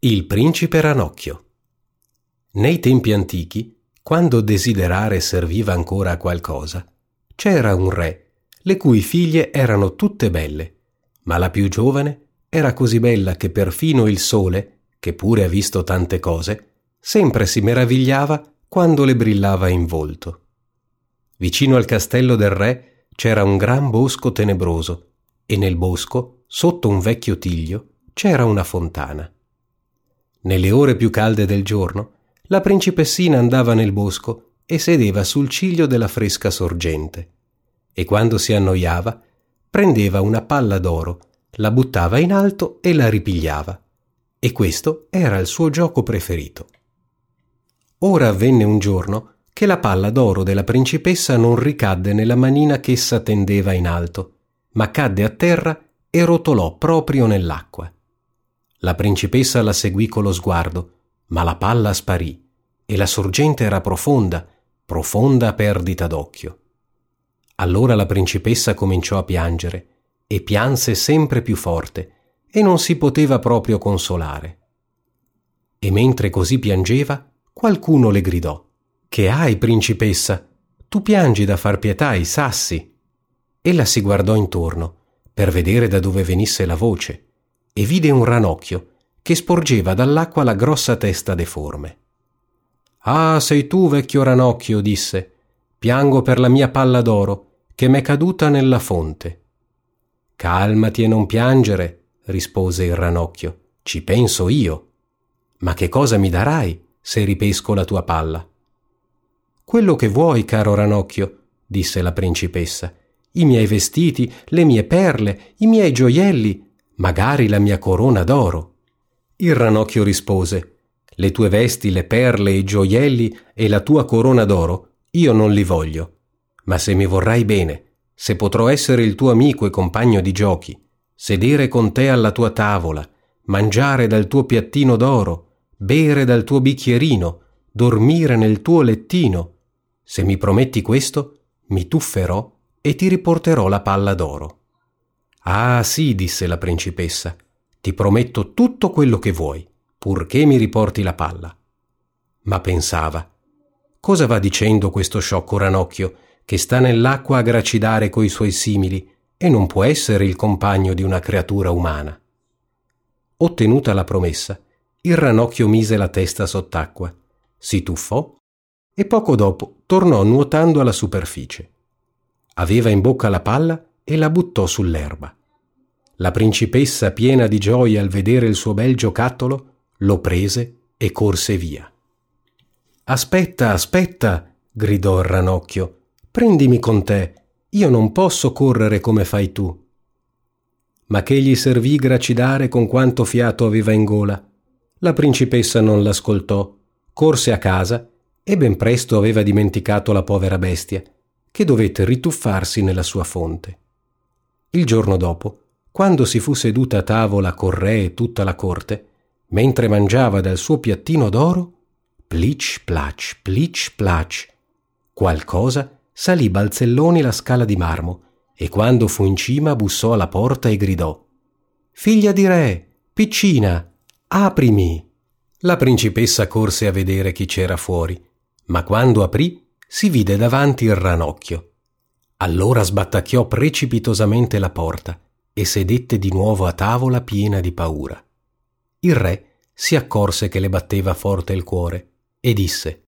Il principe Ranocchio Nei tempi antichi, quando desiderare serviva ancora a qualcosa, c'era un re, le cui figlie erano tutte belle, ma la più giovane era così bella che perfino il sole, che pure ha visto tante cose, sempre si meravigliava quando le brillava in volto. Vicino al castello del re c'era un gran bosco tenebroso e nel bosco, sotto un vecchio tiglio, c'era una fontana. Nelle ore più calde del giorno, la principessina andava nel bosco e sedeva sul ciglio della fresca sorgente. E quando si annoiava, prendeva una palla d'oro, la buttava in alto e la ripigliava. E questo era il suo gioco preferito. Ora avvenne un giorno che la palla d'oro della principessa non ricadde nella manina ch'essa tendeva in alto, ma cadde a terra e rotolò proprio nell'acqua. La principessa la seguì con lo sguardo, ma la palla sparì e la sorgente era profonda, profonda perdita d'occhio. Allora la principessa cominciò a piangere e pianse sempre più forte e non si poteva proprio consolare. E mentre così piangeva, qualcuno le gridò Che hai, principessa? Tu piangi da far pietà ai sassi. Ella si guardò intorno per vedere da dove venisse la voce e vide un ranocchio che sporgeva dall'acqua la grossa testa deforme. Ah, sei tu, vecchio ranocchio, disse. Piango per la mia palla d'oro, che m'è caduta nella fonte. Calmati e non piangere, rispose il ranocchio. Ci penso io. Ma che cosa mi darai se ripesco la tua palla? Quello che vuoi, caro ranocchio, disse la principessa. I miei vestiti, le mie perle, i miei gioielli, magari la mia corona d'oro. Il ranocchio rispose Le tue vesti, le perle, i gioielli e la tua corona d'oro io non li voglio. Ma se mi vorrai bene, se potrò essere il tuo amico e compagno di giochi, sedere con te alla tua tavola, mangiare dal tuo piattino d'oro, bere dal tuo bicchierino, dormire nel tuo lettino, se mi prometti questo, mi tufferò e ti riporterò la palla d'oro. Ah sì, disse la principessa, ti prometto tutto quello che vuoi, purché mi riporti la palla. Ma pensava, cosa va dicendo questo sciocco ranocchio che sta nell'acqua a gracidare coi suoi simili e non può essere il compagno di una creatura umana? Ottenuta la promessa, il ranocchio mise la testa sott'acqua, si tuffò e poco dopo tornò nuotando alla superficie. Aveva in bocca la palla e la buttò sull'erba. La principessa, piena di gioia al vedere il suo bel giocattolo, lo prese e corse via. Aspetta, aspetta, gridò il ranocchio, prendimi con te, io non posso correre come fai tu. Ma che gli servì gracidare con quanto fiato aveva in gola? La principessa non l'ascoltò, corse a casa e ben presto aveva dimenticato la povera bestia, che dovette rituffarsi nella sua fonte. Il giorno dopo, quando si fu seduta a tavola con re e tutta la corte, mentre mangiava dal suo piattino d'oro, plic plac, plic plac, qualcosa salì balzelloni la scala di marmo e quando fu in cima bussò alla porta e gridò Figlia di re, piccina, aprimi. La principessa corse a vedere chi c'era fuori, ma quando aprì si vide davanti il ranocchio. Allora sbattacchiò precipitosamente la porta e sedette di nuovo a tavola piena di paura. Il re si accorse che le batteva forte il cuore e disse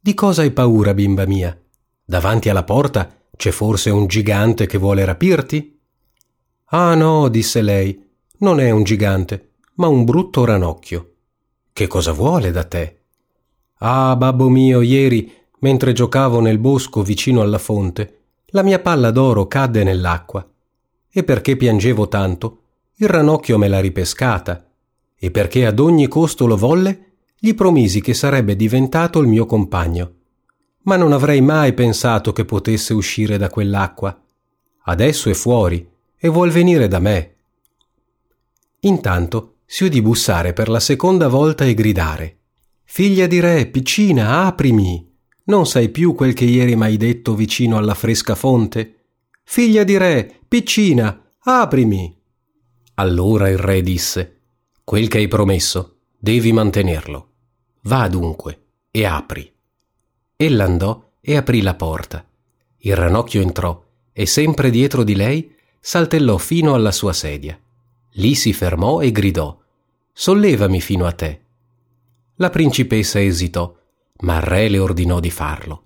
Di cosa hai paura, bimba mia? Davanti alla porta c'è forse un gigante che vuole rapirti? Ah no, disse lei, non è un gigante, ma un brutto ranocchio. Che cosa vuole da te? Ah, babbo mio, ieri, mentre giocavo nel bosco vicino alla fonte, la mia palla d'oro cadde nell'acqua e perché piangevo tanto, il ranocchio me l'ha ripescata, e perché ad ogni costo lo volle, gli promisi che sarebbe diventato il mio compagno. Ma non avrei mai pensato che potesse uscire da quell'acqua. Adesso è fuori e vuol venire da me. Intanto si udì bussare per la seconda volta e gridare. Figlia di re, piccina, aprimi! Non sai più quel che ieri m'hai detto vicino alla fresca fonte? Figlia di re, piccina, aprimi. Allora il re disse Quel che hai promesso, devi mantenerlo. Va dunque e apri. Ella andò e aprì la porta. Il ranocchio entrò e sempre dietro di lei saltellò fino alla sua sedia. Lì si fermò e gridò Sollevami fino a te. La principessa esitò, ma il re le ordinò di farlo.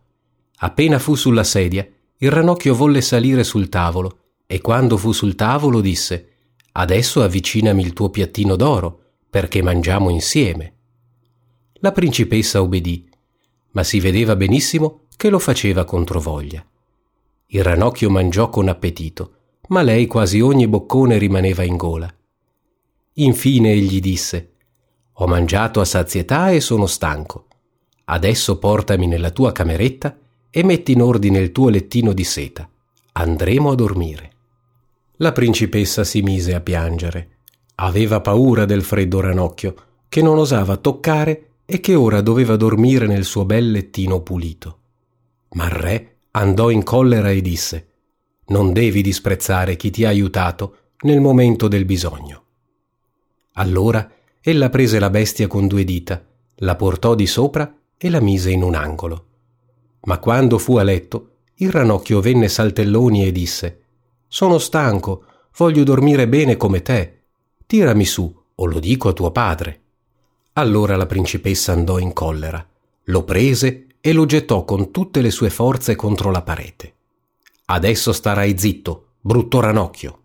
Appena fu sulla sedia, il ranocchio volle salire sul tavolo e quando fu sul tavolo disse Adesso avvicinami il tuo piattino d'oro, perché mangiamo insieme. La principessa obbedì, ma si vedeva benissimo che lo faceva controvoglia. Il ranocchio mangiò con appetito, ma lei quasi ogni boccone rimaneva in gola. Infine egli disse Ho mangiato a sazietà e sono stanco. Adesso portami nella tua cameretta e metti in ordine il tuo lettino di seta. Andremo a dormire. La principessa si mise a piangere. Aveva paura del freddo ranocchio, che non osava toccare e che ora doveva dormire nel suo bel lettino pulito. Ma il re andò in collera e disse Non devi disprezzare chi ti ha aiutato nel momento del bisogno. Allora ella prese la bestia con due dita, la portò di sopra e la mise in un angolo. Ma quando fu a letto, il ranocchio venne saltelloni e disse Sono stanco, voglio dormire bene come te. Tirami su, o lo dico a tuo padre. Allora la principessa andò in collera, lo prese e lo gettò con tutte le sue forze contro la parete. Adesso starai zitto, brutto ranocchio.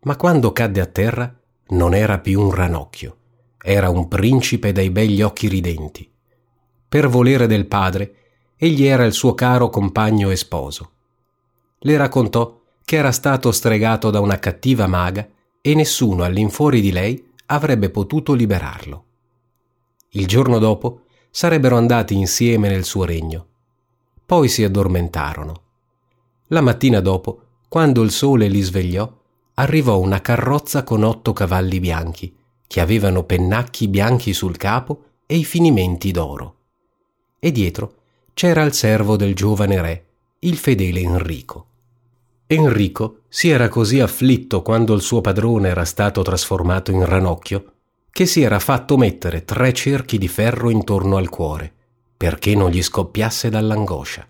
Ma quando cadde a terra, non era più un ranocchio, era un principe dai begli occhi ridenti. Per volere del padre, egli era il suo caro compagno e sposo. Le raccontò che era stato stregato da una cattiva maga e nessuno all'infuori di lei avrebbe potuto liberarlo. Il giorno dopo sarebbero andati insieme nel suo regno. Poi si addormentarono. La mattina dopo, quando il sole li svegliò, arrivò una carrozza con otto cavalli bianchi, che avevano pennacchi bianchi sul capo e i finimenti d'oro. E dietro c'era il servo del giovane re, il fedele Enrico. Enrico si era così afflitto quando il suo padrone era stato trasformato in ranocchio, che si era fatto mettere tre cerchi di ferro intorno al cuore, perché non gli scoppiasse dall'angoscia.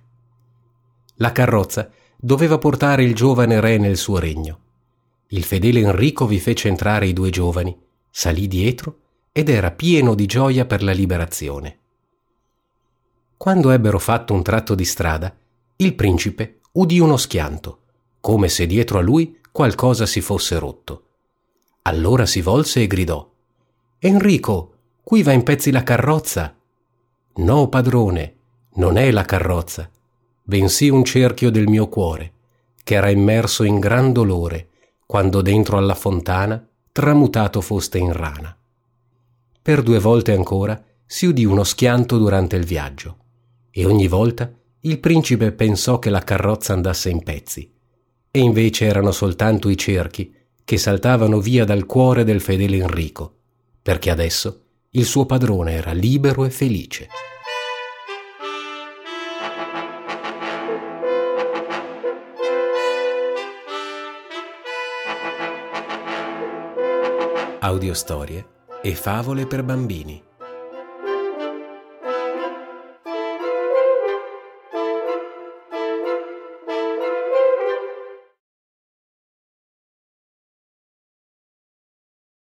La carrozza doveva portare il giovane re nel suo regno il fedele Enrico vi fece entrare i due giovani, salì dietro ed era pieno di gioia per la liberazione. Quando ebbero fatto un tratto di strada, il principe udì uno schianto, come se dietro a lui qualcosa si fosse rotto. Allora si volse e gridò Enrico, qui va in pezzi la carrozza. No, padrone, non è la carrozza, bensì un cerchio del mio cuore, che era immerso in gran dolore quando dentro alla fontana tramutato foste in rana. Per due volte ancora si udì uno schianto durante il viaggio, e ogni volta il principe pensò che la carrozza andasse in pezzi, e invece erano soltanto i cerchi che saltavano via dal cuore del fedele Enrico, perché adesso il suo padrone era libero e felice. audiostorie e favole per bambini.